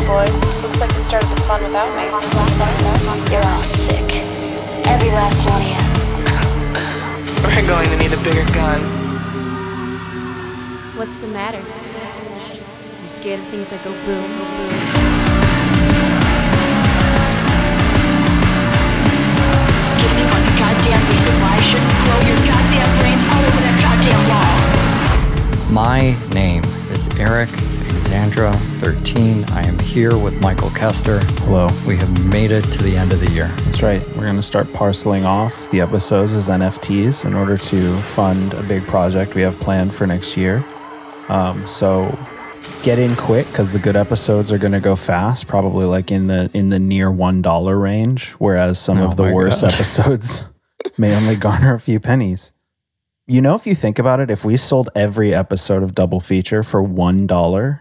Well, boys, looks like you started the fun without me. You're all sick. Every last one of you. We're going to need a bigger gun. What's the matter? You scared of things that go boom, boom? Give me one goddamn reason why I shouldn't blow your goddamn brains all over that goddamn wall. My name is Eric Alexandra 13. I am here with Michael Kester. Hello. We have made it to the end of the year. That's right. We're going to start parceling off the episodes as NFTs in order to fund a big project we have planned for next year. Um, so get in quick because the good episodes are going to go fast, probably like in the in the near one dollar range, whereas some Oh of the worst God. episodes may only garner a few pennies. You know, if you think about it, if we sold every episode of Double Feature for one dollar,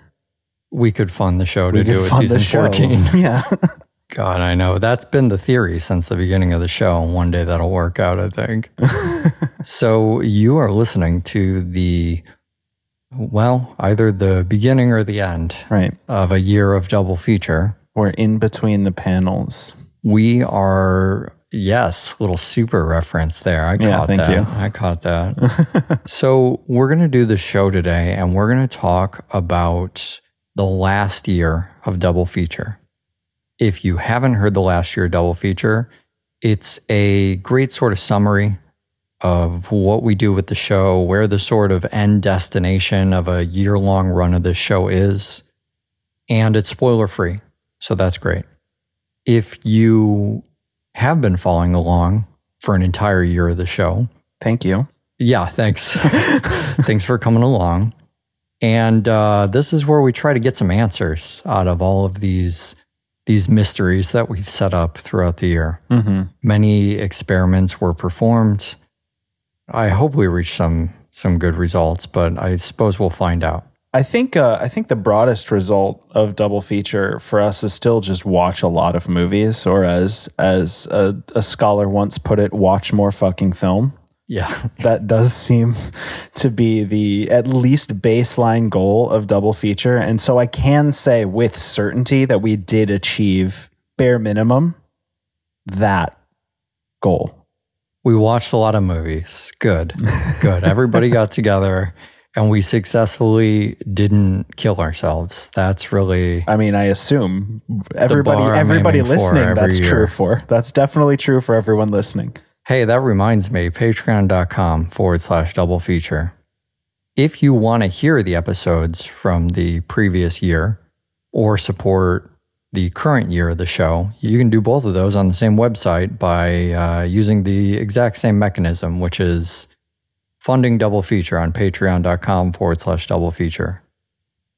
We could fund the show to do a season. 14. Yeah. God, I know. That's been the theory since the beginning of the show. And One day that'll work out, I think. so you are listening to the, well, either the beginning or the end right. of a year of double feature. We're in between the panels. We are, yes, little super reference there. I Yeah, caught that. you. I caught that. so we're going to do the show today and we're going to talk about the last year of double feature. If you haven't heard the last year double feature, it's a great sort of summary of what we do with the show, where the sort of end destination of a year long run of this show is. And it's spoiler free. So that's great. If you have been following along for an entire year of the show, Thank you. yeah, thanks. thanks for coming along. And uh, this is where we try to get some answers out of all of these these mysteries that we've set up throughout the year. hmm Many experiments were performed. I hope we reach some some good results, but I suppose we'll find out. I think uh, I think the broadest result of double feature for us is still just watch a lot of movies, or as as a, a scholar once put it, watch more fucking film. Yeah. That does seem to be the at least baseline goal of double feature, and so I can say with certainty that we did achieve bare minimum that goal. We watched a lot of movies. Good. Good. Everybody got together and we successfully didn't kill ourselves. That's really I mean, I assume everybody everybody listening that's true for. That's definitely true for everyone listening. Hey, that reminds me, patreon.com forward slash double feature. If you want to hear the episodes from the previous year or support the current year of the show, you can do both of those on the same website by uh, using the exact same mechanism, which is funding double feature on patreon.com forward slash double feature.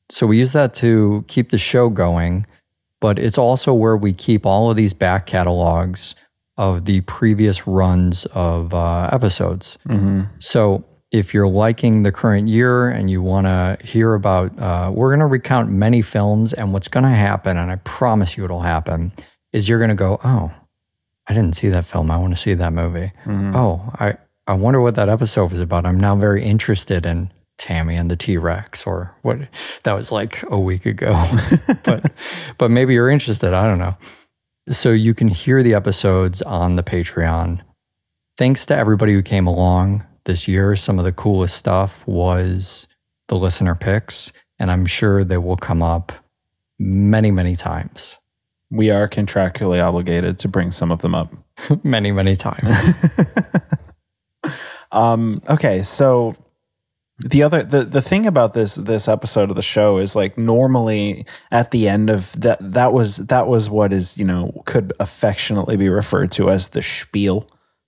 So we use that to keep the show going, but it's also where we keep all of these back catalogs of the previous runs of uh, episodes. So if you're liking the current year and you want to hear about, uh, we're going to recount many films, and what's going to happen, and I promise you it'll happen, is you're going to go, oh, I didn't see that film. I want to see that movie. Oh, I, I wonder what that episode was about. I'm now very interested in Tammy and the T Rex, or what that was like a week ago. but, but maybe you're interested. I don't know. So you can hear the episodes on the Patreon. Thanks to everybody who came along this year. Some of the coolest stuff was the listener picks, and I'm sure they will come up many, many times. we are contractually obligated to bring some of them up. many, many times. Um, okay, so the other the the thing about this this episode of the show is like normally at the end of that that was that was what is you know could affectionately be referred to as the spiel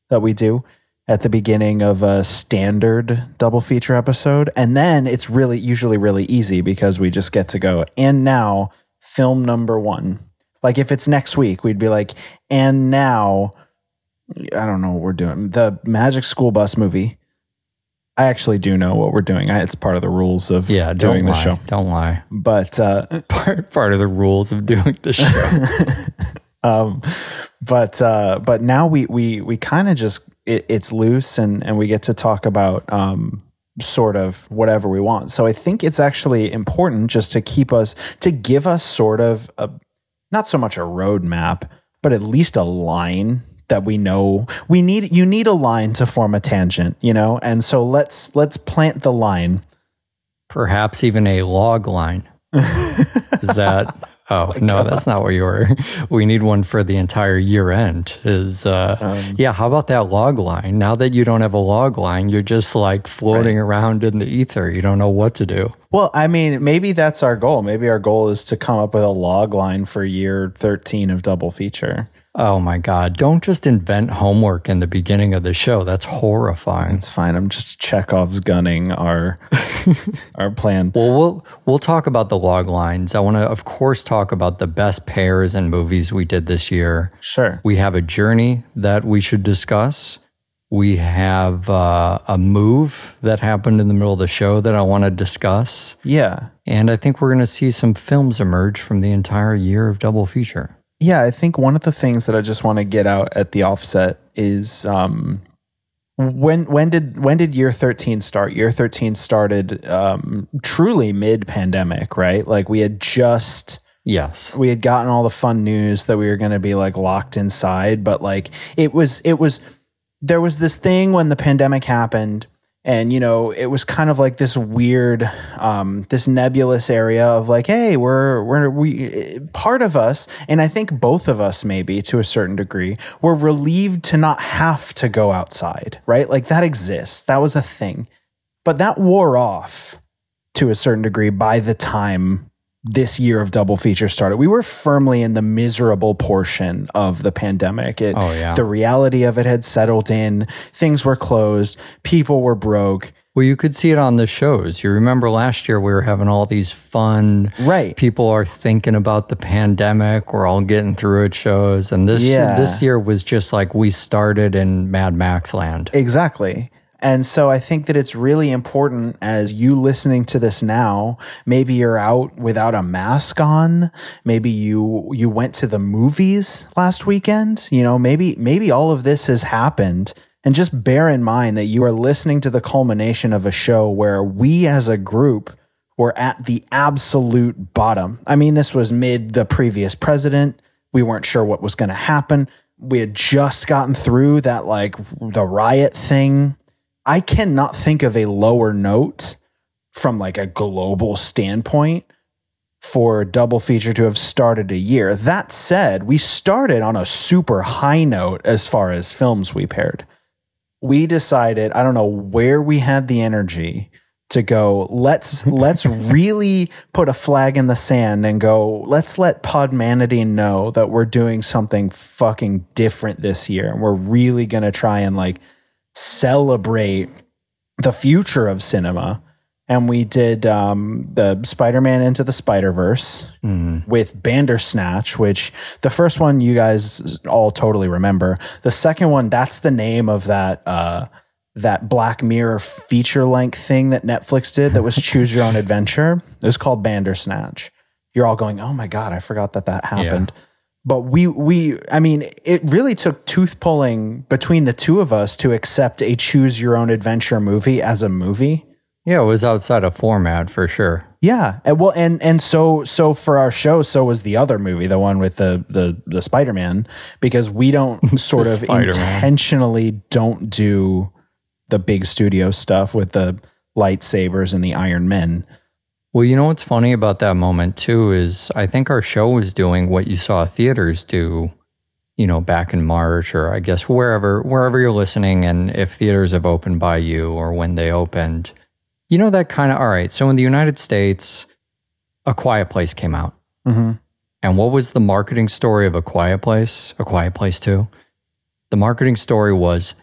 that we do at the beginning of a standard double feature episode. And then it's really usually really easy because we just get to go and now film number 1 like if it's next week we'd be like and now I don't know what we're doing. The Magic School Bus movie. I actually do know what we're doing. I, it's part of the rules of Yeah, doing the show. Don't lie. But uh, Part, part of the rules of doing the show. um, but uh, but now we we we kind of just it, it's loose and and we get to talk about um sort of whatever we want. So I think it's actually important just to keep us to give us sort of a not so much a roadmap, but at least a line that we know we need you need a line to form a tangent, you know? And so let's let's plant the line. Perhaps even a log line. Is that Oh, no, that's not what you were. We need one for the entire year end. Is uh Um, yeah, how about that log line? Now that you don't have a log line, you're just like floating around in the ether. You don't know what to do. Well, I mean, maybe that's our goal. Maybe our goal is to come up with a log line for year 13 of double feature. Oh my god, don't just invent homework in the beginning of the show. That's horrifying. It's fine. I'm just Chekhov's gunning our our plan. Well, we'll we'll talk about the log lines. I want to of course talk about the best pairs and movies we did this year. Sure. We have a journey that we should discuss. We have uh, a move that happened in the middle of the show that I want to discuss. Yeah. And I think we're going to see some films emerge from the entire year of double feature. Yeah, I think one of the things that I just want to get out at the offset is um when when did when did year 13 start? Year 13 started um truly mid pandemic, right? Like we had just Yes. we had gotten all the fun news that we were going to be like locked inside but like it was it was there was this thing when the pandemic happened and you know it was kind of like this weird um this nebulous area of like hey we're we're we part of us and i think both of us maybe to a certain degree were relieved to not have to go outside right? Like that exists. That was a thing. But that wore off to a certain degree by the time this year of double feature started. We were firmly in the miserable portion of the pandemic. It, Oh, yeah. The reality of it had settled in. Things were closed. People were broke. Well, you could see it on the shows. You remember last year we were having all these fun Right. people are thinking about the pandemic. We're all getting through it shows. And this Yeah. this year was just like we started in Mad Max land. Exactly. And so I think that it's really important as you listening to this now, maybe you're out without a mask on, maybe you you went to the movies last weekend, you know, maybe maybe all of this has happened and just bear in mind that you are listening to the culmination of a show where we as a group were at the absolute bottom. I mean, this was mid the previous president. We weren't sure what was going to happen. We had just gotten through that, like the riot thing. I cannot think of a lower note from like a global standpoint for double feature to have started a year. That said, we started on a super high note as far as films we paired. We decided, I don't know where we had the energy to go, let's let's really put a flag in the sand and go, let's let Podmanity know that we're doing something fucking different this year and we're really going to try and like celebrate the future of cinema. And we did um, the Spider Man Into the Spider Verse with Bandersnatch, which the first one you guys all totally remember. The second one, that's the name of that uh, that Black Mirror feature length thing that Netflix did that was Choose Your Own Adventure. It was called Bandersnatch. You're all going, oh my God, I forgot that that happened but we we i mean it really took tooth pulling between the two of us to accept a choose your own adventure movie as a movie Yeah, it was outside of format for sure. yeah and well and and so so for our show so was the other movie the one with the the the spider-man because we don't sort of Spider-Man. intentionally don't do the big studio stuff with the lightsabers and the iron men Well, you know what's funny about that moment too is I think our show was doing what you saw theaters do, you know, back in March or I guess wherever wherever you're listening and if theaters have opened by you or when they opened. You know that kind of all right. So in the United States, A Quiet Place came out. Mhm. And what was the marketing story of A Quiet Place? A Quiet Place 2? The marketing story was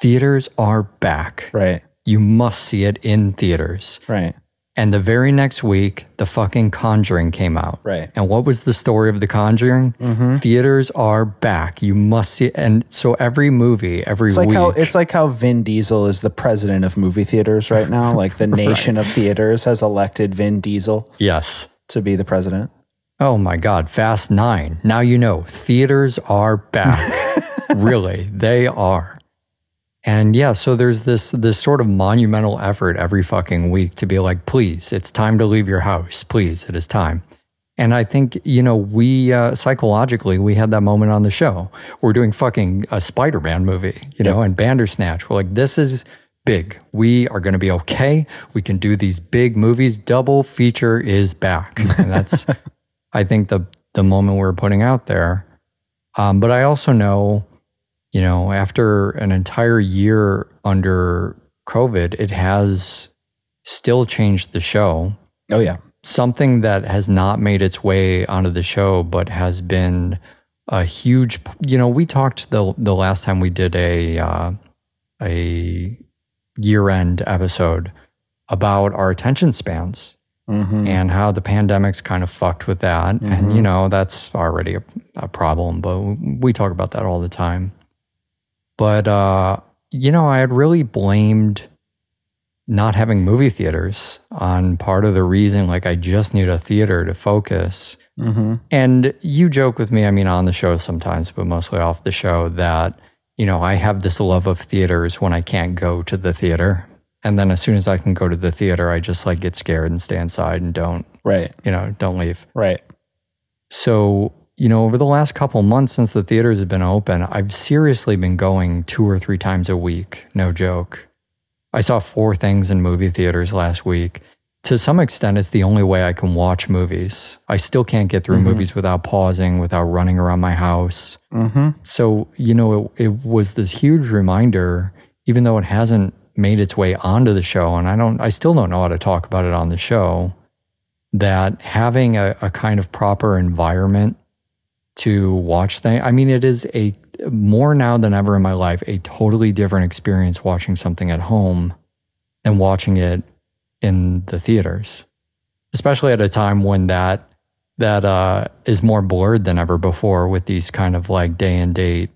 theaters are back. right You must see it in theaters. right And the very next week, the fucking Conjuring came out. Right. And what was the story of the Conjuring? Mm-hmm. Theaters are back. You must see. It. And so every movie, every It's like week, how it's like how Vin Diesel is the president of movie theaters right now. Like the nation of theaters has elected Vin Diesel yes. to be the president. Oh my God, Fast Nine. Now you know theaters are back. really, they are. And yeah, so there's this this sort of monumental effort every fucking week to be like, please, it's time to leave your house. Please, it is time. And I think, you know, we uh, psychologically, we had that moment on the show. We're doing fucking a Spider Man movie, you know, and Bandersnatch. We're like, this is big. We are going to be okay. We can do these big movies. Double feature is back. And that's, I think, the, the moment we're putting out there. Um, but I also know, you know, after an entire year under COVID, it has still changed the show Oh yeah. something that has not made its way onto the show, but has been a huge. You know, we talked the the last time we did a uh, a year end episode about our attention spans Mm-hmm. and how the pandemic's kind of fucked with that. And you know, that's already a, a problem, but we talk about that all the time. But uh, you know, I had really blamed not having movie theaters on part of the reason like I just need a theater to focus. Mm-hmm. And you joke with me, I mean, on the show sometimes, but mostly off the show, that, you know, I have this love of theaters when I can't go to the theater. And then as soon as I can go to the theater, I just like get scared and stay inside and don't, Right. you know, don't leave. Right. So, you know, over the last couple months since the theaters have been open, I've seriously been going two or three times a week. No joke. I saw four things in movie theaters last week. To some extent, it's the only way I can watch movies. I still can't get through movies without pausing, without running around my house. Mm-hmm. So, you know, it, it was this huge reminder, even though it hasn't made its way onto the show, and I don't, I still don't know how to talk about it on the show, that having a, a kind of proper environment to watch things, I mean, it is a more now than ever in my life, a totally different experience watching something at home than watching it in the theaters, especially at a time when that that uh, is more blurred than ever before with these kind of like day and date,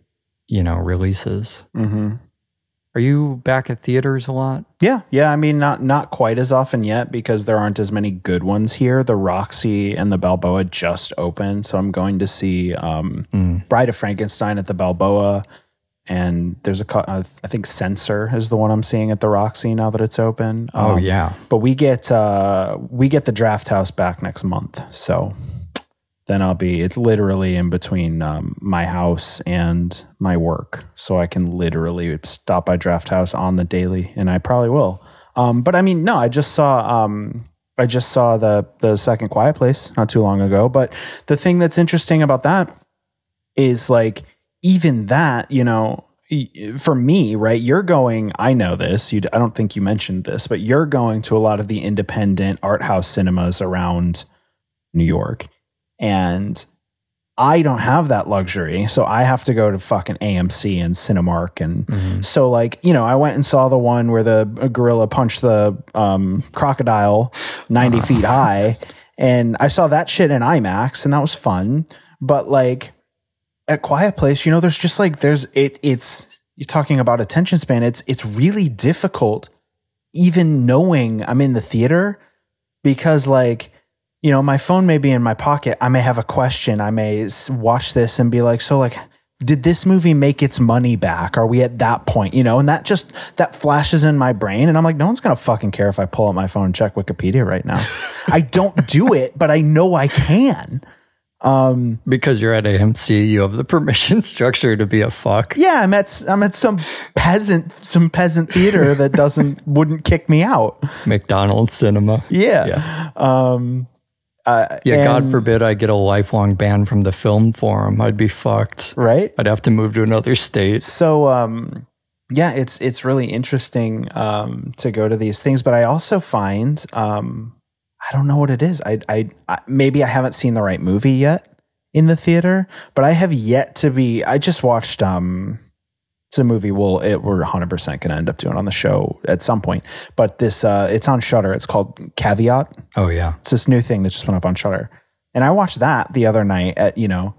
you know, releases. Mm-hmm. Are you back at theaters a lot? Yeah, yeah. I mean, not not quite as often yet because there aren't as many good ones here. The Roxy and the Balboa just opened, so I'm going to see um, Mm. Bride of Frankenstein at the Balboa, and there's a co- uh, I think Censor is the one I'm seeing at the Roxy now that it's open. Oh Um, yeah, but we get uh, we get the Drafthouse back next month, so then I'll be. It's literally in between um, my house and my work, so I can literally stop by Drafthouse on the daily, and I probably will. Um, but I mean, no, I just saw. Um, I just saw the the second Quiet Place not too long ago. But the thing that's interesting about that is like even that, you know, for me, right? You're going. I know this. You. I don't think you mentioned this, but you're going to a lot of the independent art house cinemas around New York, and I don't have that luxury. So I have to go to fucking AMC and Cinemark. And mm-hmm. so, like, you know, I went and saw the one where the uh, gorilla punched the um, crocodile 90 uh-huh. feet high. And I saw that shit in IMAX and that was fun. But like at Quiet Place, you know, there's just like, there's it, it's, you're talking about attention span. It's, it's really difficult even knowing I'm in the theater because like, you know, my phone may be in my pocket. I may have a question. I may watch this and be like, so like, did this movie make its money back? Are we at that point? You know, and that just that flashes in my brain, and I'm like, no one's gonna fucking care if I pull out my phone and check Wikipedia right now. I don't do it, but I know I can. Um, because you're at AMC, you have the permission structure to be a fuck. yeah, I'm at I'm at some peasant some peasant theater that doesn't wouldn't kick me out. McDonald's cinema. Yeah. Yeah. Um, uh, Yeah, God forbid I get a lifelong ban from the film forum. I'd be fucked. right? I'd have to move to another state. so um yeah it's it's really interesting um to go to these things but i also find um i don't know what it is i i, I maybe i haven't seen the right movie yet in the theater but i have yet to be i just watched um it's a movie we'll it, we're 100% going to end up doing on the show at some point but this uh it's on Shudder it's called caveat Oh yeah. it's this new thing that just went up on Shudder, and I watched that the other night at you know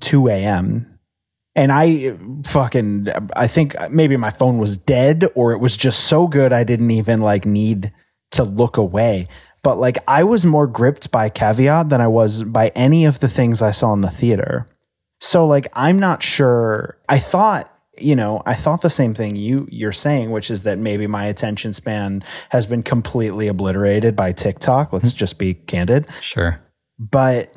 two a.m. And I fucking I think maybe my phone was dead or it was just so good I didn't even like need to look away. But like I was more gripped by Caveat than I was by any of the things I saw in the theater. So like I'm not sure. I thought you know, I thought the same thing you you're saying, which is that maybe my attention span has been completely obliterated by TikTok. Let's hmm. just be candid. Sure. But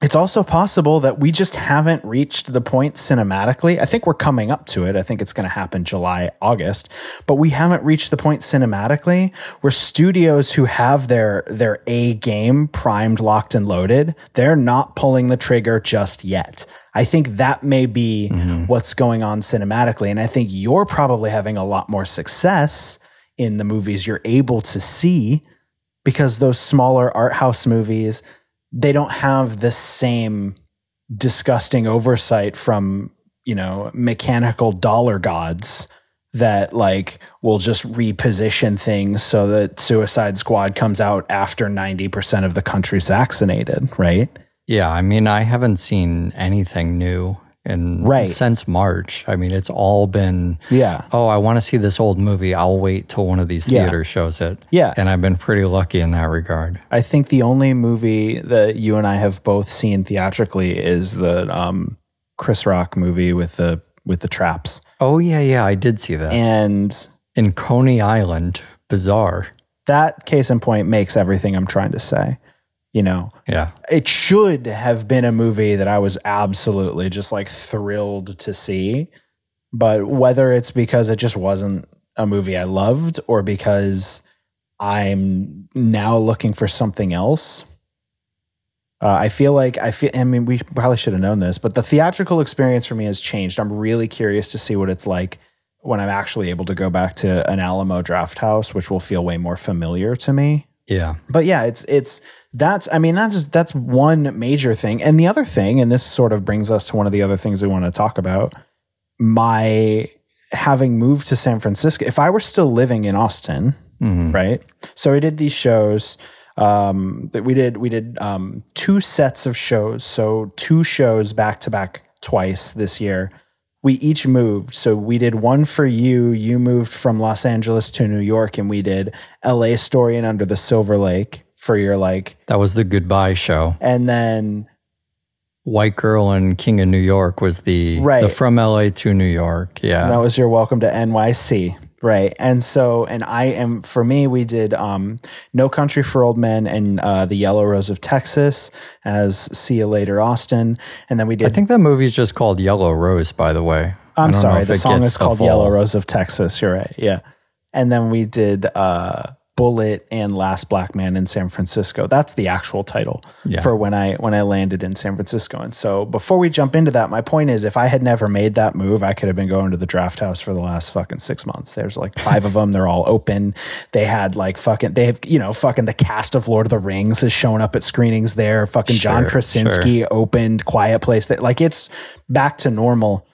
it's also possible that we just haven't reached the point cinematically. I think we're coming up to it. I think it's going to happen July, August, but we haven't reached the point cinematically where studios who have their their A game primed, locked and loaded, they're not pulling the trigger just yet. I think that may be mm-hmm. what's going on cinematically and I think you're probably having a lot more success in the movies you're able to see because those smaller art house movies they don't have the same disgusting oversight from you know mechanical dollar gods that like will just reposition things so that suicide squad comes out after 90% of the country's vaccinated right Yeah, I mean, I haven't seen anything new in Right. since March. I mean, it's all been yeah oh, I want to see this old movie. I'll wait till one of these Yeah. theaters shows it. Yeah. And I've been pretty lucky in that regard. i think the only movie that you and i have both seen theatrically is the um chris rock movie with the with the traps Oh, yeah, yeah, I did see that. and in Coney Island, bizarre. that case in point makes everything i'm trying to say you know Yeah. it should have been a movie that I was absolutely just like thrilled to see. But whether it's because it just wasn't a movie I loved or because I'm now looking for something else, uh, I feel like I feel. I mean, we probably should have known this, but the theatrical experience for me has changed. I'm really curious to see what it's like when I'm actually able to go back to an Alamo Drafthouse, which will feel way more familiar to me Yeah. but yeah, it's it's that's I mean that's that's one major thing, and the other thing, and this sort of brings us to one of the other things we want to talk about. My having moved to San Francisco, if I were still living in Austin, Mhm. right? So we did these shows. Um, that we did we did um, two sets of shows, so two shows back to back twice this year. We each moved. So we did one for you. You moved from Los Angeles to New York, and we did L.A. Story and Under the Silver Lake for your like, That was the goodbye show. and then White Girl and King of New York was the Right. the from LA to New York. Yeah. that was your welcome to NYC. Right. And so, and I am, for me, we did um, No Country for Old Men and uh, The Yellow Rose of Texas as See You Later, Austin. And then we did. I think that movie's just called Yellow Rose, by the way. I'm sorry, the song is called Yellow Rose of Texas. You're right. Yeah. And then we did uh, Bullitt and Last Black Man in San Francisco. That's the actual title Yeah. for when I when I landed in San Francisco. And so before we jump into that, my point is if I had never made that move, I could have been going to the Drafthouse for the last fucking six months. There's like five of them. They're all open. They had like fucking they have, you know, fucking the cast of Lord of the Rings has shown up at screenings there. Fucking John Sure, Krasinski opened Quiet Place. That like it's back to normal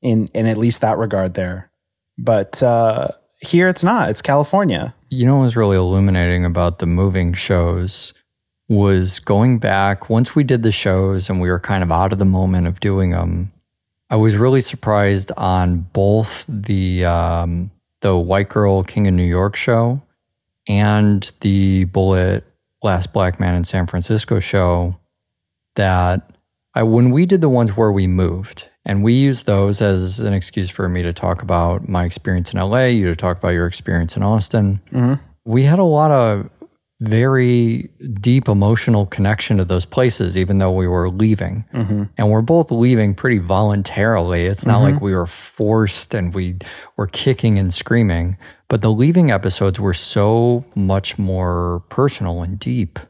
in in at least that regard there. But uh here it's not. It's California. You know what was really illuminating about the moving shows was going back once we did the shows and we were kind of out of the moment of doing them. I was really surprised on both the um, the White Girl King of New York show and the Bullitt Last Black Man in San Francisco show that I, when we did the ones where we moved and we use those as an excuse for me to talk about my experience in LA, you to talk about your experience in Austin. Mm-hmm. We had a lot of very deep emotional connection to those places, even though we were leaving. Mm-hmm. And we're both leaving pretty voluntarily. It's not like mm-hmm. we were forced and we were kicking and screaming. But the leaving episodes were so much more personal and deep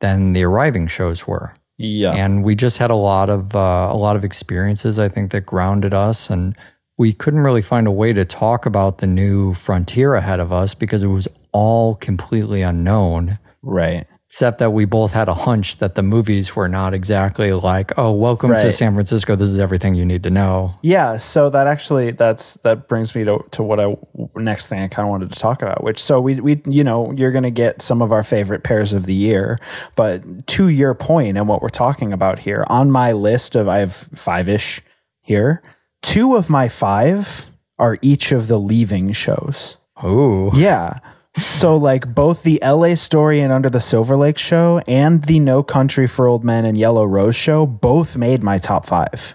than the arriving shows were Yeah. and we just had a lot of uh, a lot of experiences I think that grounded us and we couldn't really find a way to talk about the new frontier ahead of us because it was all completely unknown right. Except that we both had a hunch that the movies were not exactly like oh welcome to San Francisco this is everything you need to know Yeah, so that actually that's that brings me to to what I next thing I kind of wanted to talk about, which so we we you know you're going to get some of our favorite pairs of the year, but to your point and what we're talking about here on my list of I have five ish here, two of my five are each of the leaving shows. ooh Yeah. So like both the LA story and Under the Silver Lake show and the No Country for Old Men and Yellow Rose show both made my top 5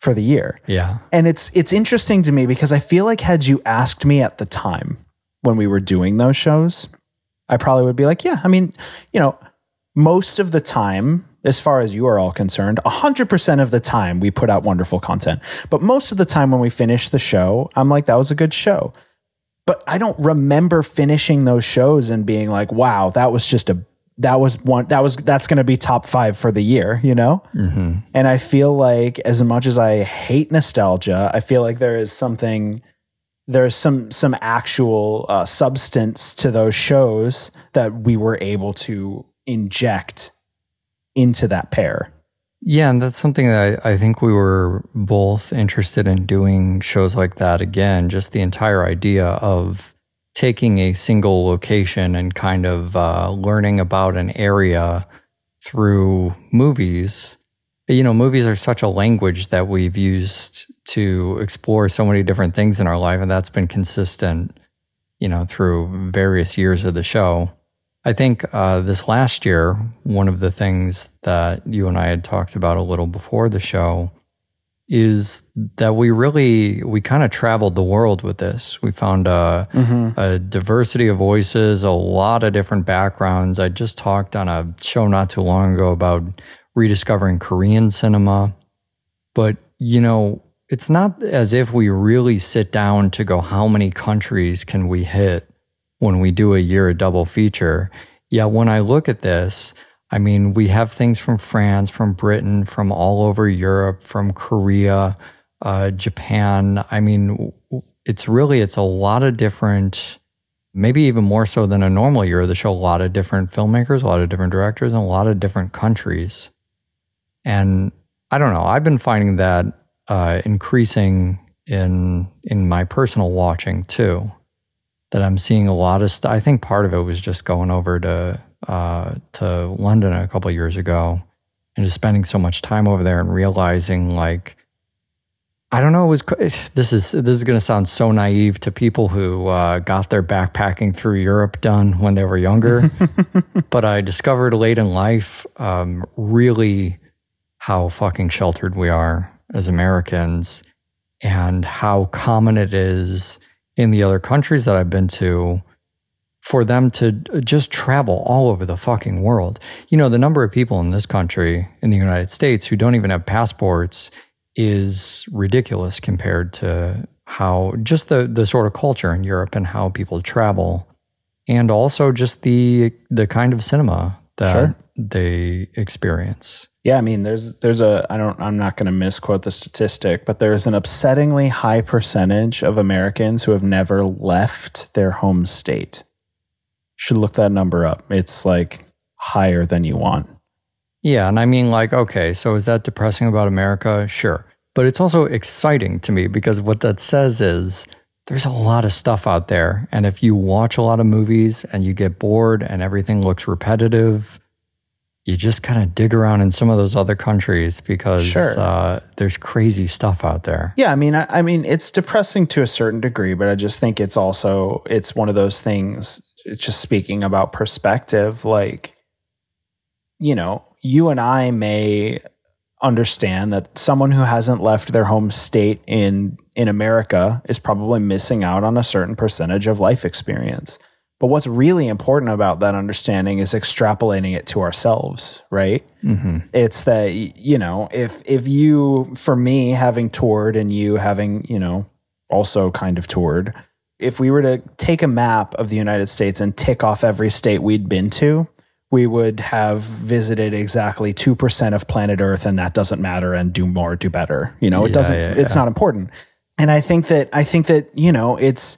for the year. Yeah. And it's it's interesting to me because I feel like had you asked me at the time when we were doing those shows, I probably would be like, yeah, I mean, you know, most of the time as far as you are all concerned, 100% of the time we put out wonderful content. But most of the time when we finish the show, I'm like that was a good show. But I don't remember finishing those shows and being like, wow, that was just a that was one that was that's going to be top 5 for the year, you know? Mm-hmm. And I feel like as much as I hate nostalgia, I feel like there is something there's some some actual uh, substance to those shows that we were able to inject into that pair. Yeah, and that's something that I, I think we were both interested in doing shows like that again. Just the entire idea of taking a single location and kind of uh, learning about an area through movies. You know, movies are such a language that we've used to explore so many different things in our life, and that's been consistent, you know, through various years of the show. I think uh, this last year, one of the things that you and I had talked about a little before the show is that we really we kind of traveled the world with this. We found a, Mm-hmm. a diversity of voices, a lot of different backgrounds. I just talked on a show not too long ago about rediscovering Korean cinema, but you know, it's not as if we really sit down to go, how many countries can we hit when we do a year a double feature? Yeah, when I look at this, I mean, we have things from France, from Britain, from all over Europe, from Korea, uh, Japan. I mean, it's really it's a lot of different, maybe even more so than a normal year of the show. A lot of different filmmakers, a lot of different directors, and a lot of different countries. And I don't know. I've been finding that uh, increasing in in my personal watching too. That I'm seeing a lot of stuff. I think part of it was just going over to uh, to London a couple of years ago and just spending so much time over there and realizing like I don't know. It was this is this is going to sound so naive to people who uh, got their backpacking through Europe done when they were younger, but I discovered late in life um, really how fucking sheltered we are as Americans, and how common it is in the other countries that I've been to for them to uh, just travel all over the fucking world. You know, the number of people in this country, in the United States, who don't even have passports is ridiculous compared to how just the the sort of culture in Europe and how people travel and also just the the kind of cinema that Sure. they experience. Yeah, I mean, there's there's a I don't I'm not going to misquote the statistic, but there's an upsettingly high percentage of Americans who have never left their home state. Should look that number up. It's like higher than you want. Yeah, and I mean like okay, so is that depressing about America? Sure. But it's also exciting to me because what that says is there's a lot of stuff out there and if you watch a lot of movies and you get bored and everything looks repetitive, you just kind of dig around in some of those other countries because Sure. uh, there's crazy stuff out there. Yeah, I mean, I, I mean, it's depressing to a certain degree, but I just think it's also it's one of those things. It's just speaking about perspective, like you know, you and I may understand that someone who hasn't left their home state in in America is probably missing out on a certain percentage of life experience. But what's really important about that understanding is extrapolating it to ourselves, right? Mm-hmm. it's that you know if if you for me having toured and you having you know also kind of toured if we were to take a map of the united states and tick off every state we'd been to we would have visited exactly 2% of planet earth and that doesn't matter and do more do better you know it Yeah, doesn't yeah, it's yeah. not important and i think that i think that you know it's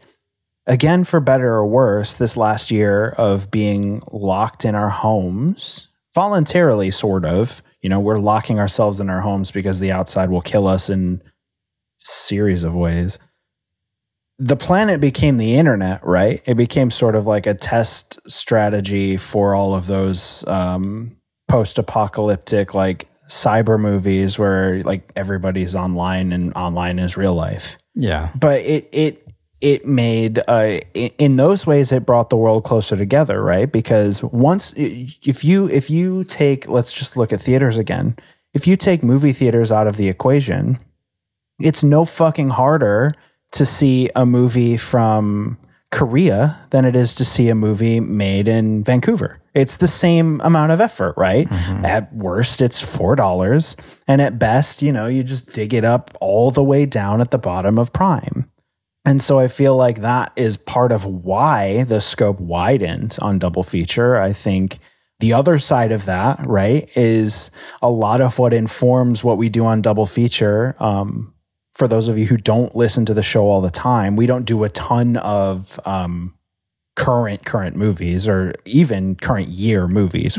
again for better or worse this last year of being locked in our homes voluntarily sort of you know we're locking ourselves in our homes because the outside will kill us in series of ways. The planet became the internet right? It became sort of like a test strategy for all of those um, post-apocalyptic like cyber movies where like everybody's online and online is real life. Yeah. but it it it made uh in those ways it brought the world closer together right because once if you if you take let's just look at theaters again if you take movie theaters out of the equation it's no fucking harder to see a movie from Korea than it is to see a movie made in Vancouver. It's the same amount of effort, right? At worst, it's $4. And at best, you know, you just dig it up all the way down at the bottom of Prime. And so I feel like that is part of why the scope widened on double feature. I think the other side of that, right, is a lot of what informs what we do on double feature. Um, for those of you who don't listen to the show all the time, we don't do a ton of um, current current movies or even current year movies.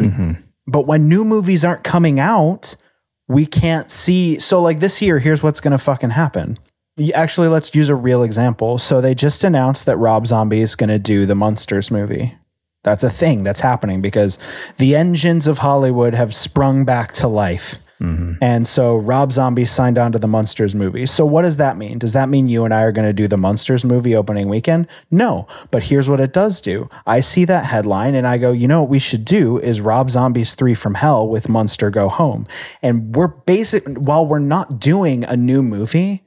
But when new movies aren't coming out, we can't see. So like this year, here's what's going to fucking happen. Actually, let's use a real example. So they just announced that Rob Zombie is going to do the Munsters movie. That's a thing that's happening because the engines of Hollywood have sprung back to life. Mm-hmm. And so Rob Zombie signed on to the Munsters movie. So what does that mean? Does that mean you and I are going to do the Munsters movie opening weekend? No. But here's what it does do. I see that headline and I go, you know what we should do is Rob Zombie's 3 from Hell with Munster Go Home. And we're basic while we're not doing a new movie,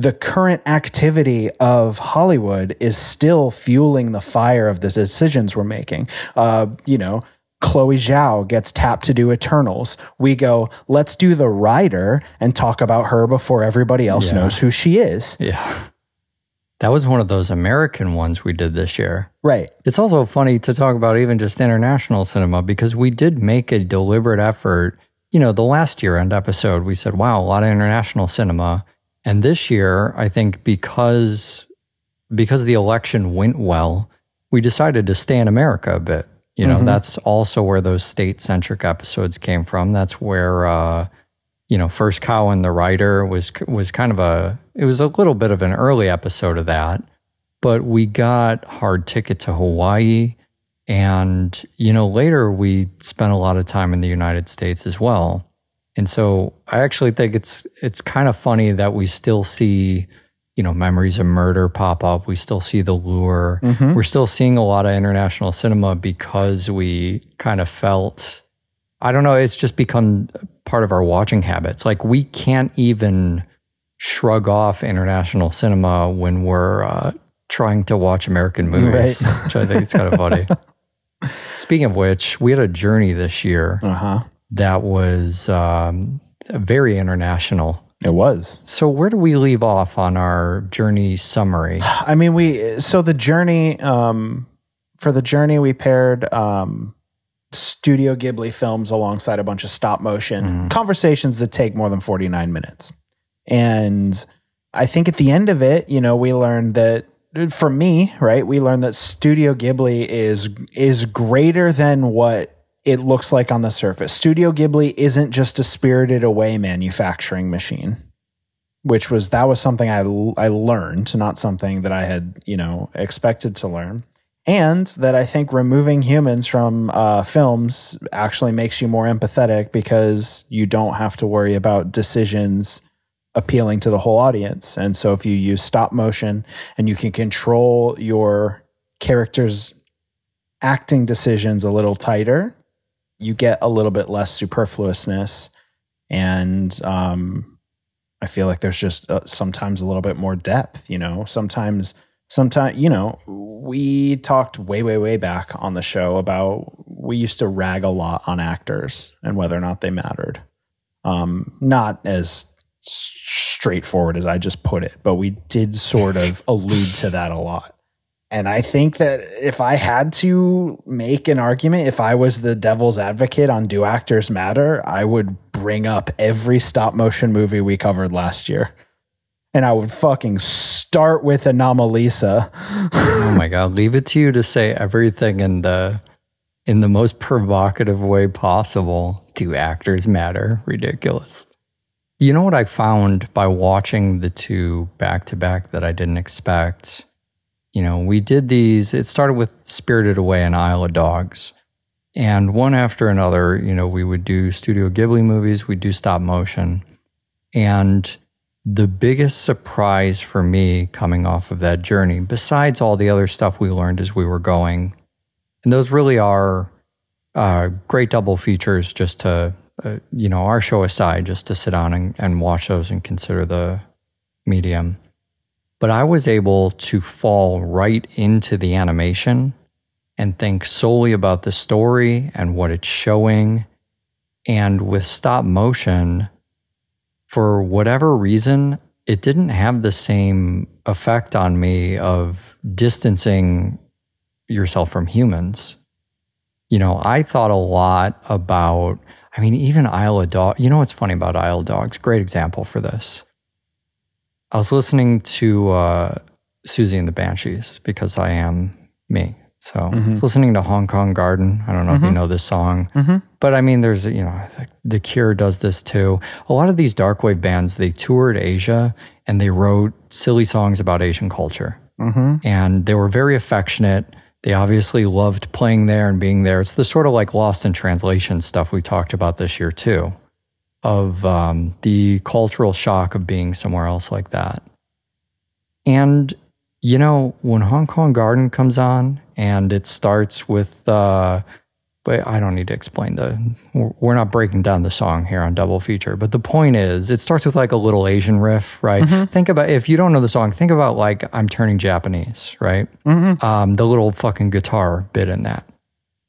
the current activity of Hollywood is still fueling the fire of the decisions we're making. Uh, you know, Chloe Zhao gets tapped to do Eternals. We go, let's do The Rider and talk about her before everybody else Yeah. knows who she is. Yeah. That was one of those American ones we did this year. Right. It's also funny to talk about even just international cinema because we did make a deliberate effort. You know, the last year end episode, we said, wow, a lot of international cinema. And this year, I think because because the election went well, we decided to stay in America a bit. You know, that's also where those state centric episodes came from. That's where uh, you know, First Cow and the Rider was was kind of a it was a little bit of an early episode of that but we got hard ticket to Hawaii. And, you know, later we spent a lot of time in the United States as well. And so I actually think it's it's kind of funny that we still see, you know, memories of murder pop up. We still see the lure. We're still seeing a lot of international cinema because we kind of felt I don't know, it's just become part of our watching habits. Like we can't even shrug off international cinema when we're uh, trying to watch American movies, Right. which I think is kind of funny. Speaking of which, we had a journey this year Uh huh. That was um, very international. It was. So, where do we leave off on our journey summary? I mean, we so the journey um, for the journey we paired um, Studio Ghibli films alongside a bunch of stop motion conversations that take more than forty nine minutes, and I think at the end of it, you know, we learned that for me, right, we learned that Studio Ghibli is is greater than what it looks like on the surface. Studio Ghibli isn't just a spirited away manufacturing machine which was that was something I I learned, not something that I had you know expected to learn, and that I think removing humans from uh, films actually makes you more empathetic because you don't have to worry about decisions appealing to the whole audience. And so if you use stop motion and you can control your characters' acting decisions a little tighter, you get a little bit less superfluousness and um, I feel like there's just uh, sometimes a little bit more depth, you know. Sometimes, sometimes, you know, we talked way, way, way back on the show about we used to rag a lot on actors and whether or not they mattered. Um, not as straightforward as I just put it, but we did sort of allude to that a lot. And I think that if I had to make an argument, if I was the devil's advocate on Do Actors Matter, I would bring up every stop motion movie we covered last year. And I would fucking start with Anomalisa. oh my god, leave it to you to say everything in the in the most provocative way possible. Do actors matter? Ridiculous. You know what I found by watching the two back to back that I didn't expect? You know, we did these, it started with Spirited Away and Isle of Dogs. And one after another, you know, we would do Studio Ghibli movies, we'd do stop motion. And the biggest surprise for me coming off of that journey, besides all the other stuff we learned as we were going, and those really are uh, great double features just to, uh, you know, our show aside, just to sit down and, and watch those and consider the medium. But I was able to fall right into the animation and think solely about the story and what it's showing. And with stop motion, for whatever reason, it didn't have the same effect on me of distancing yourself from humans. You know, I thought a lot about, I mean, even Isle of Dog. You know what's funny about Isle of Dogs? Great example for this. I was listening to uh, Siouxsie and the Banshees because I am me. So I mm-hmm. was listening to Hong Kong Garden. I don't know if you mm-hmm. know this song, mm-hmm. but I mean, there's, you know, The Cure does this too. A lot of these dark wave bands, they toured Asia and they wrote silly songs about Asian culture. And they were very affectionate. They obviously loved playing there and being there. It's the sort of like lost in translation stuff we talked about this year too, of um, the cultural shock of being somewhere else like that. And you know, when Hong Kong Garden comes on and it starts with, uh, but I don't need to explain the, we're not breaking down the song here on Double Feature, but the point is, it starts with like a little Asian riff, right? Think about, if you don't know the song, think about like I'm turning Japanese, right? Um, the little fucking guitar bit in that.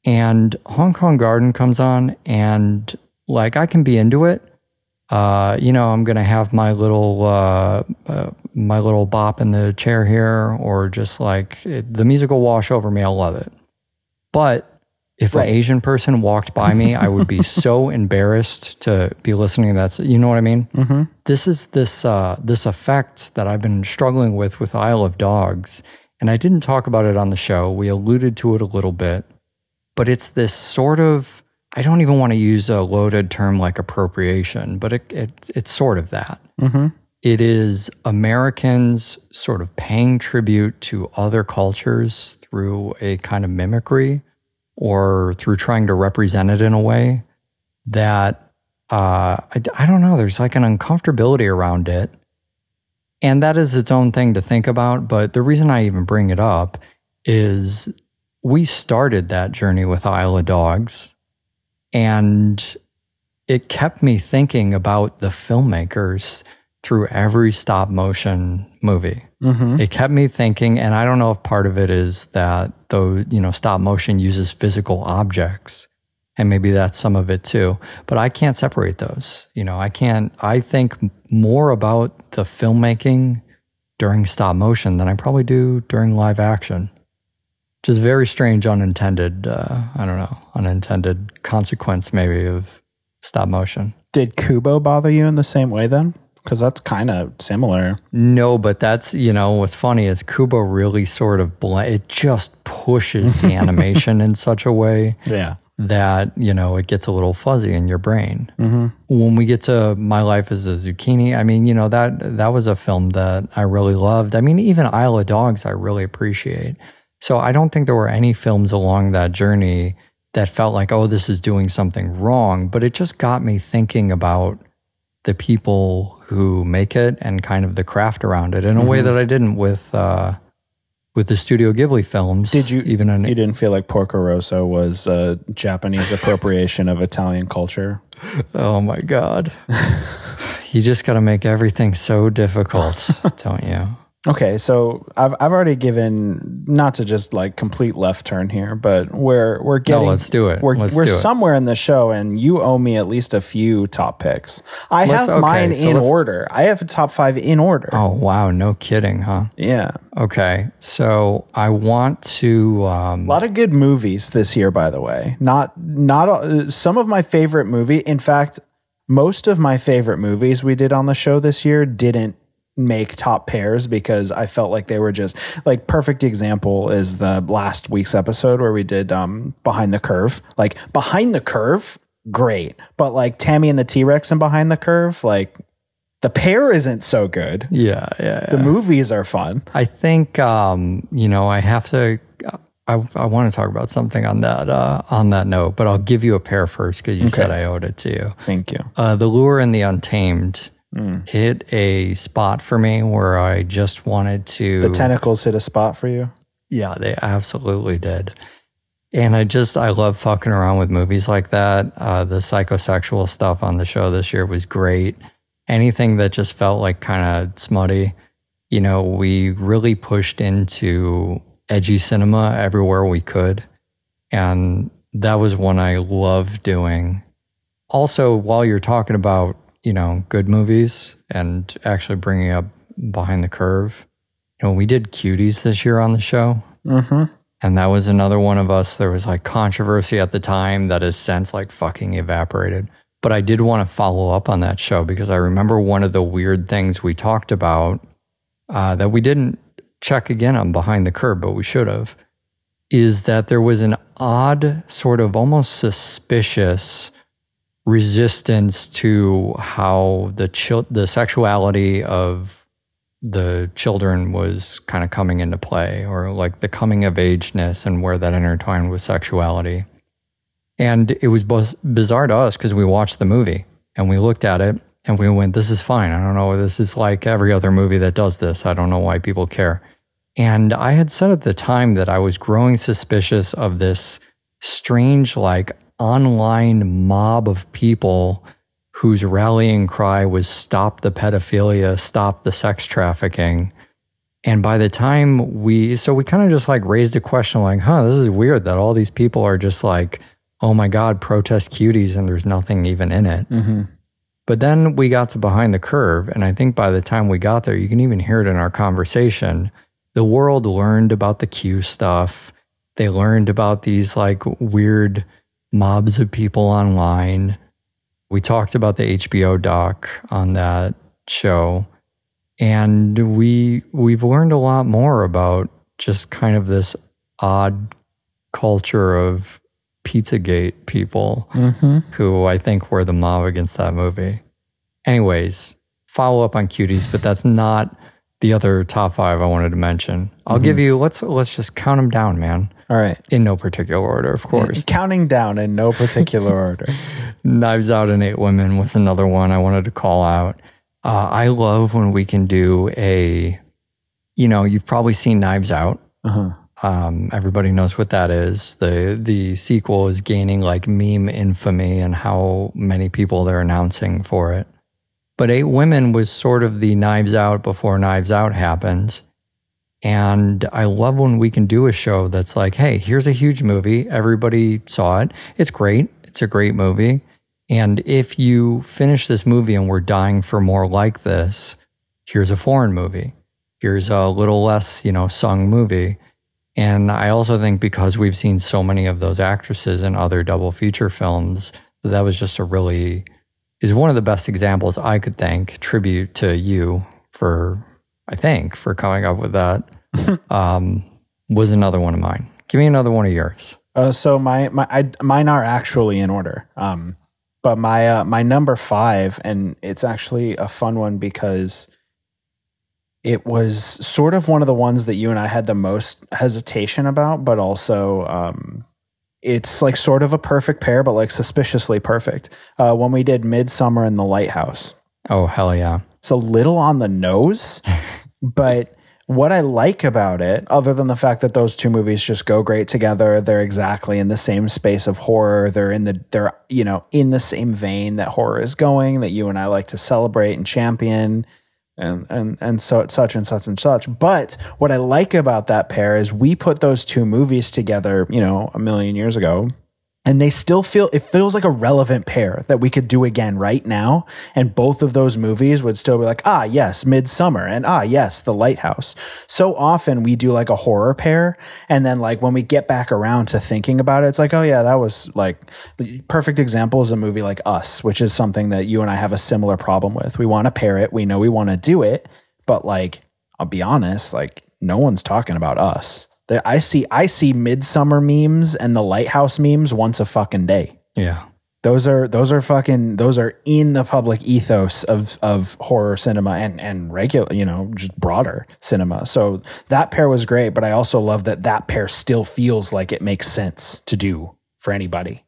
And Hong Kong Garden comes on and like I can be into it, uh, you know, I'm gonna have my little uh, uh, my little bop in the chair here, or just like it, the music will wash over me. I'll love it. But if an Asian person walked by me, I would be so embarrassed to be listening to that. You know what I mean? Mm-hmm. This is this uh, this effect that I've been struggling with with Isle of Dogs, and I didn't talk about it on the show. We alluded to it a little bit, but it's this sort of I don't even want to use a loaded term like appropriation, but it, it it's sort of that. It is Americans sort of paying tribute to other cultures through a kind of mimicry or through trying to represent it in a way that uh, I, I don't know. There's like an uncomfortability around it. And that is its own thing to think about. But the reason I even bring it up is we started that journey with Isle of Dogs and it kept me thinking about the filmmakers through every stop motion movie. Mm-hmm. It kept me thinking, and I don't know if part of it is that though, you know, stop motion uses physical objects, and maybe that's some of it too. But I can't separate those. You know, I can't, I think more about the filmmaking during stop motion than I probably do during live action is very strange, unintended, uh, I don't know, unintended consequence maybe of stop motion. Did Kubo bother you in the same way then? Because that's kind of similar. No, but that's, you know, what's funny is Kubo really sort of, bl- it just pushes the animation in such a way Yeah. that, you know, it gets a little fuzzy in your brain. When we get to My Life as a Zucchini, I mean, you know, that, that was a film that I really loved. I mean, even Isle of Dogs, I really appreciate. So I don't think there were any films along that journey that felt like, oh, this is doing something wrong, but it just got me thinking about the people who make it and kind of the craft around it in a way that I didn't with uh, with the Studio Ghibli films. Did you even an You didn't feel like Porco Rosso was a Japanese appropriation of Italian culture? Oh my god, you just got to make everything so difficult, don't you? Okay, so I've I've already given not to just like complete left turn here, but we're we're getting No, let's do it. We're Let's we're do it. somewhere in the show, and you owe me at least a few top picks. I Let's- have okay, mine so in order. I have a top five in order. Oh wow, no kidding, huh? Yeah, Okay, so I want to. Um, a lot of good movies this year, by the way. Not not uh, some of my favorite movie. In fact, most of my favorite movies we did on the show this year didn't make top pairs because I felt like they were just like perfect example is the last week's episode where we did um behind the curve. Like behind the curve, great. But like Tammy and the T-Rex and behind the curve, like the pair isn't so good. yeah, yeah, The movies are fun. I think um, you know I have to. I, I want to talk about something on that uh, on that note, but I'll give you a pair first because you said I owed it to you. Thank you. Uh, the Lure and the Untamed hit a spot for me where I just wanted to. The tentacles hit a spot for you. Yeah, they absolutely did. And I just, I love fucking around with movies like that. Uh, the psychosexual stuff on the show this year was great. anything that just felt like kind of smutty. You know, we really pushed into edgy cinema everywhere we could. And that was one I loved doing. Also, while you're talking about, you know, good movies and actually bringing up Behind the Curve, you know, we did Cuties this year on the show. Mm-hmm. And that was another one of us. There was like controversy at the time that has since like fucking evaporated. But I did want to follow up on that show because I remember one of the weird things we talked about uh, that we didn't check again on Behind the Curve, but we should have, is that there was an odd, sort of almost suspicious resistance to how the the sexuality of the children was kind of coming into play, or like the coming of ageness and where that intertwined with sexuality. And it was both bizarre to us because we watched the movie and we looked at it and we went, This is fine. I don't know. This is like every other movie that does this. I don't know why people care. And I had said at the time that I was growing suspicious of this strange, like online mob of people whose rallying cry was stop the pedophilia, stop the sex trafficking. And by the time we, so we kind of just like raised a question like, huh, this is weird that all these people are just like, oh my God, protest cuties and there's nothing even in it. Mm-hmm. But then we got to behind the curve. And I think by the time we got there, you can even hear it in our conversation. The world learned about the Q stuff. They learned about these like weird mobs of people online. We talked about the HBO doc on that show. And we we've learned a lot more about just kind of this odd culture of Pizzagate people Mm-hmm. who I think were the mob against that movie. Anyways, follow up on cuties, but that's not the other top five I wanted to mention. I'll give you let's let's just count them down, man. All right. In no particular order, of course. Counting down in no particular order. Knives Out and Eight Women was another one I wanted to call out. Uh, I love when we can do a, you know, you've probably seen Knives Out. Uh-huh. Um, everybody knows what that is. The the sequel is gaining like meme infamy and how many people they're announcing for it. But Eight Women was sort of the Knives Out before Knives Out happens. And I love when we can do a show that's like, hey, here's a huge movie. Everybody saw it. It's great. It's a great movie. And if you finish this movie and we're dying for more like this, here's a foreign movie. Here's a little less, you know, sung movie. And I also think because we've seen so many of those actresses in other double feature films, that was just a really is one of the best examples I could think. Tribute to you for I think for coming up with that. um, was another one of mine. Give me another one of yours. Uh, so my my I, mine are actually in order. Um, but my uh, my number five, and it's actually a fun one because it was sort of one of the ones that you and I had the most hesitation about, but also um, it's like sort of a perfect pair, but like suspiciously perfect. Uh, when we did Midsommar in The Lighthouse, Oh hell yeah! it's a little on the nose, but what I like about it, other than the fact that those two movies just go great together, they're exactly in the same space of horror. They're in the they're you know in the same vein that horror is going that you and I like to celebrate and champion. And, and and so such and such and such. But what I like about that pair is we put those two movies together, you know, a million years ago, and they still feel it feels like a relevant pair that we could do again right now. And both of those movies would still be like ah yes Midsommar and ah yes the lighthouse. So often we do like a horror pair. And then like when we get back around to thinking about it it's like oh yeah that was like the perfect example is a movie like us which is something that you and i have a similar problem with. We want to pair it. We know we want to do it. But like i'll be honest like no one's talking about us There- I see I see Midsommar memes and the lighthouse memes once a fucking day. Yeah, Those are those are fucking those are in the public ethos of of horror cinema and and regular you know just broader cinema. So that pair was great, but I also love that that pair still feels like it makes sense to do for anybody.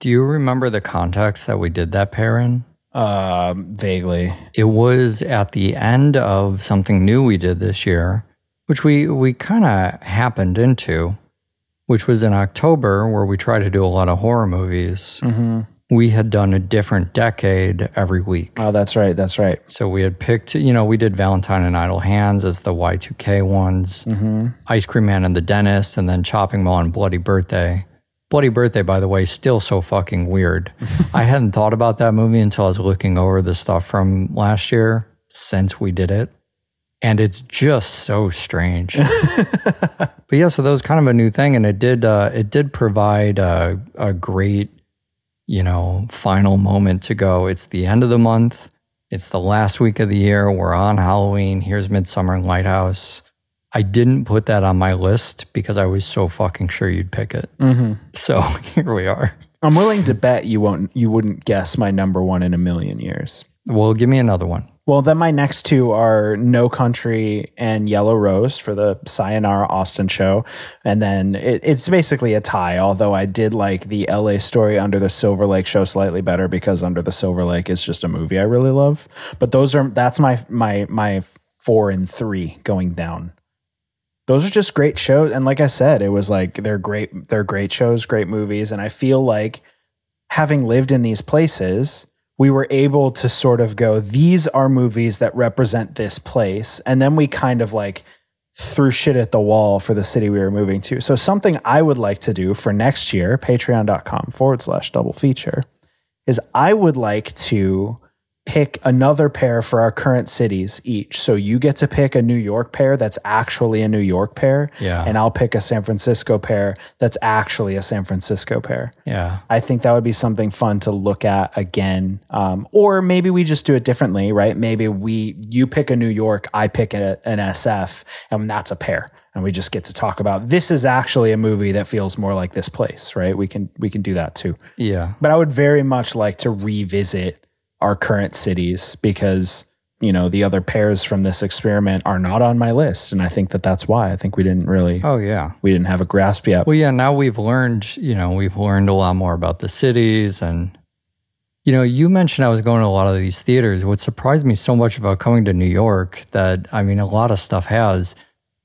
Do you remember the context that we did that pair in? Um, vaguely. It was at the end of something new we did this year, which we, we kind of happened into, which was in October, where we try to do a lot of horror movies. Mm-hmm. we had done a different decade every week. Oh, that's right. That's right. So we had picked, you know, we did Valentine and Idle Hands as the Y2K ones, mm-hmm. Ice Cream Man and the Dentist, and then Chopping Mall and Bloody Birthday. Bloody Birthday, by the way, still so fucking weird. I hadn't thought about that movie until I was looking over the stuff from last year since we did it. And it's just so strange. but yeah, so that was kind of a new thing, and it did uh, it did provide a, a great, you know, final moment to go. It's the end of the month. It's the last week of the year. We're on Halloween. Here's Midsommar and Lighthouse. I didn't put that on my list because I was so fucking sure you'd pick it. So here we are. I'm willing to bet you won't. You wouldn't guess my number one in a million years. Well, give me another one. Well, then my next two are No Country and Yellow Rose for the Sayonara Austin show. And then it, it's basically a tie, although I did like the LA story Under the Silver Lake show slightly better because Under the Silver Lake is just a movie I really love. But those are that's my my my four and three going down. Those are just great shows. And like I said, it was like they're great, they're great shows, great movies. And I feel like having lived in these places, we were able to sort of go, these are movies that represent this place. And then we kind of like threw shit at the wall for the city we were moving to. So, something I would like to do for next year, patreon.com forward slash double feature, is I would like to pick another pair for our current cities each. So you get to pick a New York pair that's actually a New York pair. Yeah. And I'll pick a San Francisco pair that's actually a San Francisco pair. Yeah. I think that would be something fun to look at again. Um, or maybe we just do it differently, right? Maybe we you pick a New York, I pick a, an SF, and that's a pair. And we just get to talk about this is actually a movie that feels more like this place, right? We can we can do that too. Yeah. But I would very much like to revisit our current cities because you know the other pairs from this experiment are not on my list and i think that that's why i think we didn't really Oh, yeah. we didn't have a grasp yet Well, yeah, now we've learned, you know, we've learned a lot more about the cities. And, you know, you mentioned I was going to a lot of these theaters. What surprised me so much about coming to New York that, I mean, a lot of stuff has,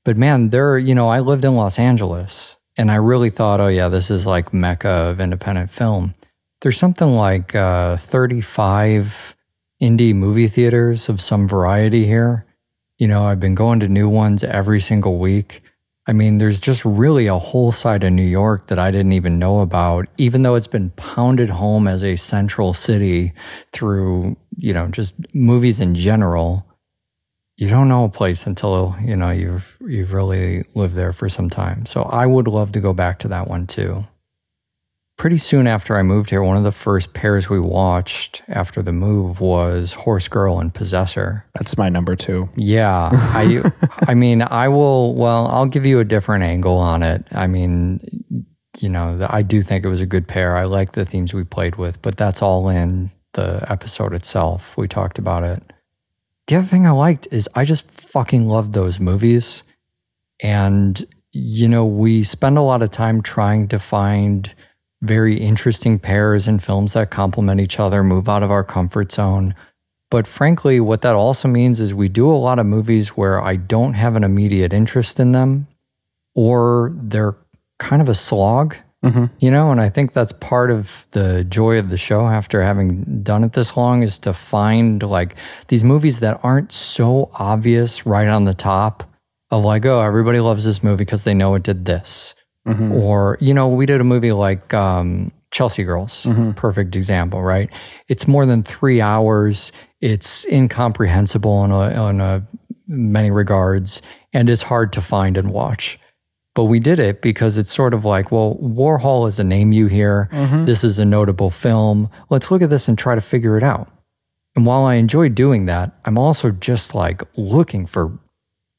but man, there, you know, I lived in Los Angeles and I really thought, oh, yeah, this is like Mecca of independent film. There's something like uh, 35 indie movie theaters of some variety here. You know, I've been going to new ones every single week. I mean, there's just really a whole side of New York that I didn't even know about, even though it's been pounded home as a central city through, you know, just movies in general. You don't know a place until, you know, you've you've really lived there for some time. So I would love to go back to that one too. Pretty soon after I moved here, one of the first pairs we watched after the move was Horse Girl and Possessor. that's my number two Yeah, I I mean, I will well, I'll give you a different angle on it. I mean, you know, the- I do think it was a good pair. I like the themes we played with, but that's all in the episode itself. We talked about it. The other thing I liked is I just fucking loved those movies. And you know, we spend a lot of time trying to find very interesting pairs and films that complement each other, move out of our comfort zone. But frankly, what that also means is we do a lot of movies where I don't have an immediate interest in them or they're kind of a slog, mm-hmm. you know? And I think that's part of the joy of the show after having done it this long is to find like these movies that aren't so obvious right on the top of like, oh, everybody loves this movie because they know it did this. Mm-hmm. Or, you know, we did a movie like um, Chelsea Girls, mm-hmm. perfect example, right? It's more than three hours. It's incomprehensible in, a, in a, many regards, and it's hard to find and watch. But we did it because it's sort of like, well, Warhol is a name you hear. Mm-hmm. This is a notable film. Let's look at this and try to figure it out. And while I enjoy doing that, I'm also just like looking for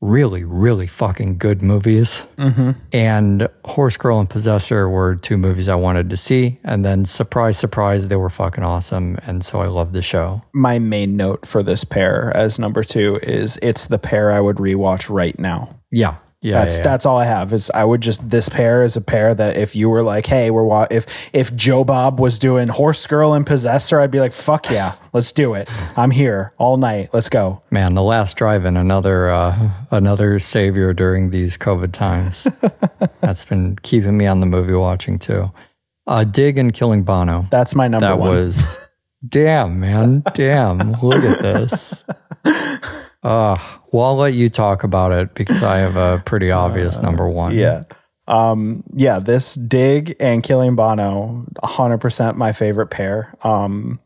really, really fucking good movies. Mm-hmm. And Horse Girl and Possessor were two movies I wanted to see. And then, surprise, surprise, they were fucking awesome. And so I love the show. my main note for this pair as number two is it's the pair i would rewatch right now Yeah. Yeah. that's yeah, yeah. that's all I have. Is I would just this pair is a pair that if you were like, hey, we're wa- if if Joe Bob was doing Horse Girl and Possessor, I'd be like, fuck yeah, let's do it. I'm here all night. Let's go. Man, The Last Drive-In, another uh, another savior during these COVID times. That's been keeping me on the movie watching too. Uh, Dig and Killing Bono. That's my number that one. was damn man damn look at this uh well i'll let you talk about it because i have a pretty obvious number one Yeah. Um, yeah, this Dig and Killing Bono, 100% my favorite pair. Um,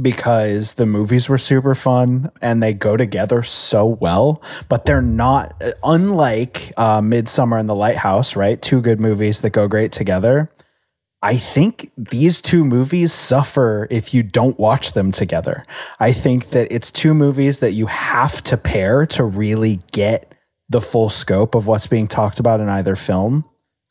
because the movies were super fun and they go together so well, but they're not unlike uh, Midsommar and The Lighthouse, right? Two good movies that go great together. I think these two movies suffer if you don't watch them together. I think that it's two movies that you have to pair to really get the full scope of what's being talked about in either film.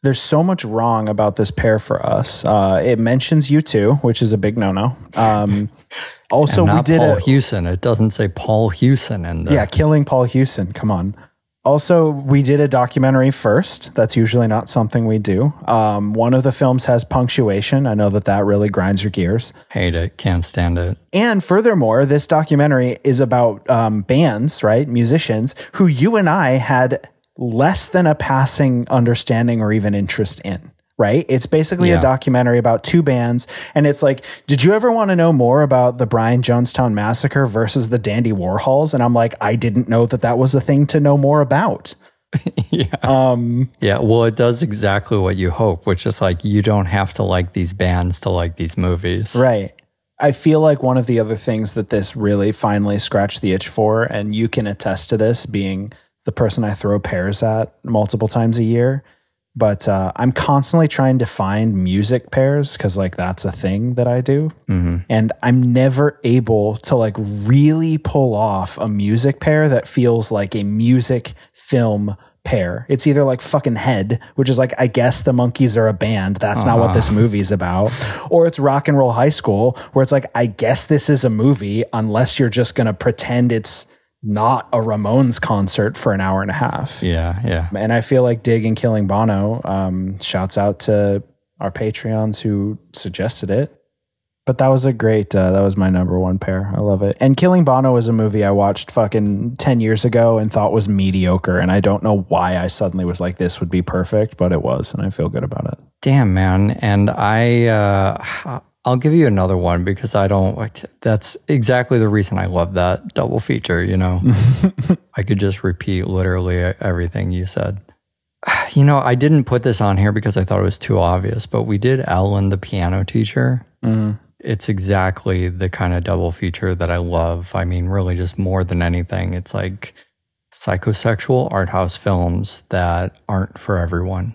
There's so much wrong about this pair for us. Uh, it mentions U2, which is a big no-no. Um, also, we did paul a, Hewson. It doesn't say Paul Hewson in the yeah, killing Paul Hewson. Come on. Also, we did a documentary first. That's usually not something we do. Um, one of the films has punctuation. I know that that really grinds your gears. hate it, can't stand it. And furthermore, this documentary is about um, bands, right? Musicians who you and I had less than a passing understanding or even interest in. Right? It's basically Yeah. a documentary about two bands. And it's like, did you ever want to know more about the Brian Jonestown Massacre versus the Dandy Warhols? And I'm like, I didn't know that that was a thing to know more about. yeah. Um, yeah. Well, it does exactly what you hope, which is like you don't have to like these bands to like these movies. Right. I feel like one of the other things that this really finally scratched the itch for, and you can attest to this being the person I throw pairs at multiple times a year. But uh, I'm constantly trying to find music pairs because, like, that's a thing that I do. And I'm never able to, like, really pull off a music pair that feels like a music film pair. It's either like fucking Head, which is like, I guess the Monkees are a band. That's not what this movie's about. Or it's Rock and Roll High School, where it's like, I guess this is a movie unless you're just going to pretend it's not a Ramones concert for an hour and a half. Yeah. Yeah. And I feel like Dig and Killing Bono, um, shouts out to our Patreons who suggested it. But that was a great, uh, that was my number one pair. I love it. And Killing Bono is a movie I watched fucking 10 years ago and thought was mediocre. And I don't know why I suddenly was like, this would be perfect, but it was. And I feel good about it. Damn, man. And I, uh, I'll give you another one because I don't like that's exactly the reason I love that double feature. You know, I could just repeat literally everything you said. You know, I didn't put this on here because I thought it was too obvious, but we did Elle and the piano teacher. Mm-hmm. It's exactly the kind of double feature that I love. I mean, really, just more than anything, it's like psychosexual art house films that aren't for everyone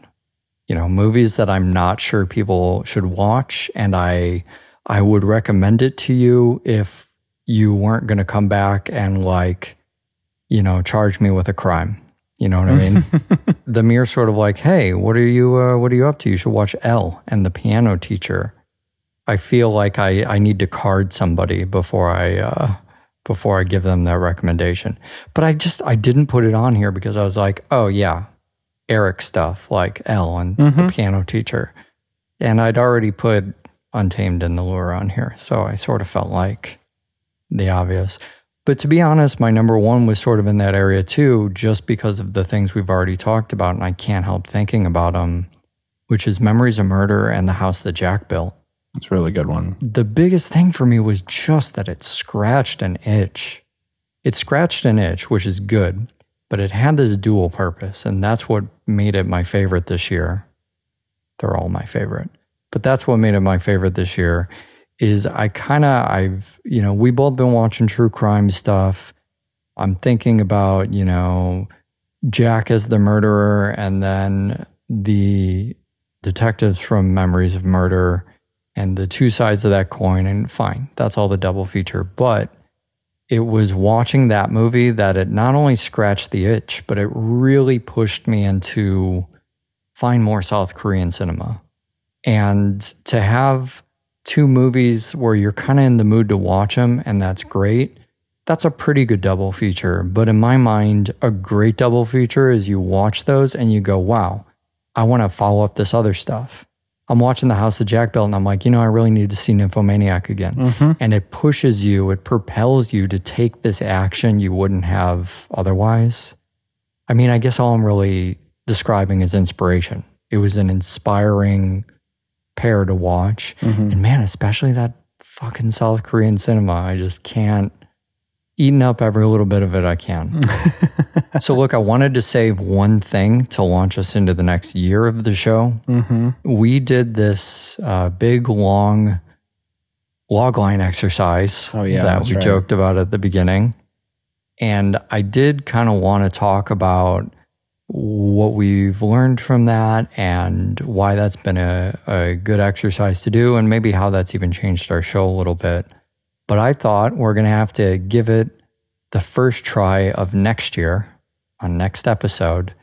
you know movies that i'm not sure people should watch and i i would recommend it to you if you weren't going to come back and like you know charge me with a crime. You know what i mean? The mere sort of like hey what are you uh, what are you up to? You should watch Elle. And the piano teacher i feel like i i need to card somebody before i uh before i give them that recommendation. But i just i didn't put it on here because i was like oh yeah Eric stuff like Elle and the mm-hmm. piano teacher. And I'd already put Untamed and the Lure on here. So I sort of felt like the obvious. But to be honest, my number one was sort of in that area too, just because of the things we've already talked about. And I can't help thinking about them, which is Memories of Murder and The House That Jack Built. It's a really good one. The biggest thing for me was just that it scratched an itch. It scratched an itch, which is good but it had this dual purpose and that's what made it my favorite this year. They're all my favorite but that's what made it my favorite this year is i kind of i've you know we both been watching true crime stuff. I'm thinking about you know jack as the murderer and then the detectives from memories of murder and the two sides of that coin and fine that's all the double feature but it was watching that movie that it not only scratched the itch, but it really pushed me into find more South Korean cinema. And to have two movies where you're kind of in the mood to watch them, and that's great, that's a pretty good double feature. But in my mind, a great double feature is you watch those and you go, wow, I want to follow up this other stuff. I'm watching The House of Jack Built and I'm like, you know, I really need to see Nymphomaniac again. Mm-hmm. And it pushes you, it propels you to take this action you wouldn't have otherwise. I mean, I guess all I'm really describing is inspiration. It was an inspiring pair to watch. Mm-hmm. And man, especially that fucking South Korean cinema. I just can't eating up every little bit of it I can. so look, I wanted to save one thing to launch us into the next year of the show. Mm-hmm. We did this uh, big long logline exercise Oh, yeah, that we right. joked about at the beginning. And I did kind of want to talk about what we've learned from that and why that's been a, a good exercise to do and maybe how that's even changed our show a little bit. But I thought we're going to have to give it the first try of next year on next episode.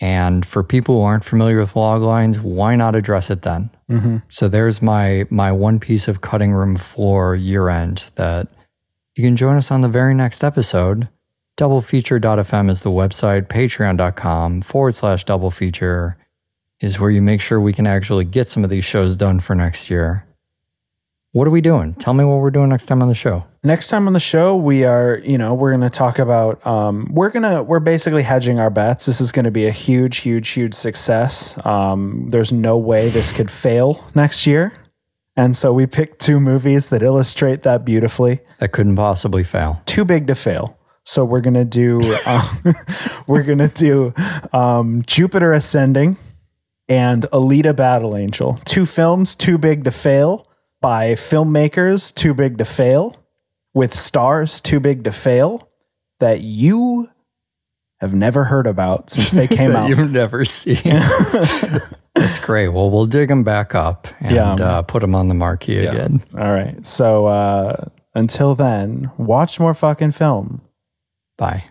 And for people who aren't familiar with log lines, why not address it then? Mm-hmm. So there's my my one piece of cutting room floor year end that you can join us on the very next episode. Doublefeature.fm is the website. Patreon.com forward slash double feature is where you make sure we can actually get some of these shows done for next year. What are we doing? Tell me what we're doing next time on the show. Next time on the show, we are, you know, we're going to talk about, um, we're going to, we're basically hedging our bets. This is going to be a huge, huge, huge success. Um, there's no way this could fail next year. And so we picked two movies that illustrate that beautifully. That couldn't possibly fail. Too big to fail. So we're going to do, um, we're going to do um, Jupiter Ascending and Alita Battle Angel. Two films, too big to fail by filmmakers, too big to fail with stars too big to fail that you have never heard about since they came out. you've never seen. That's great. Well, we'll dig them back up and Yeah. uh, put them on the marquee again. All right. So uh, until then, watch more fucking film. Bye.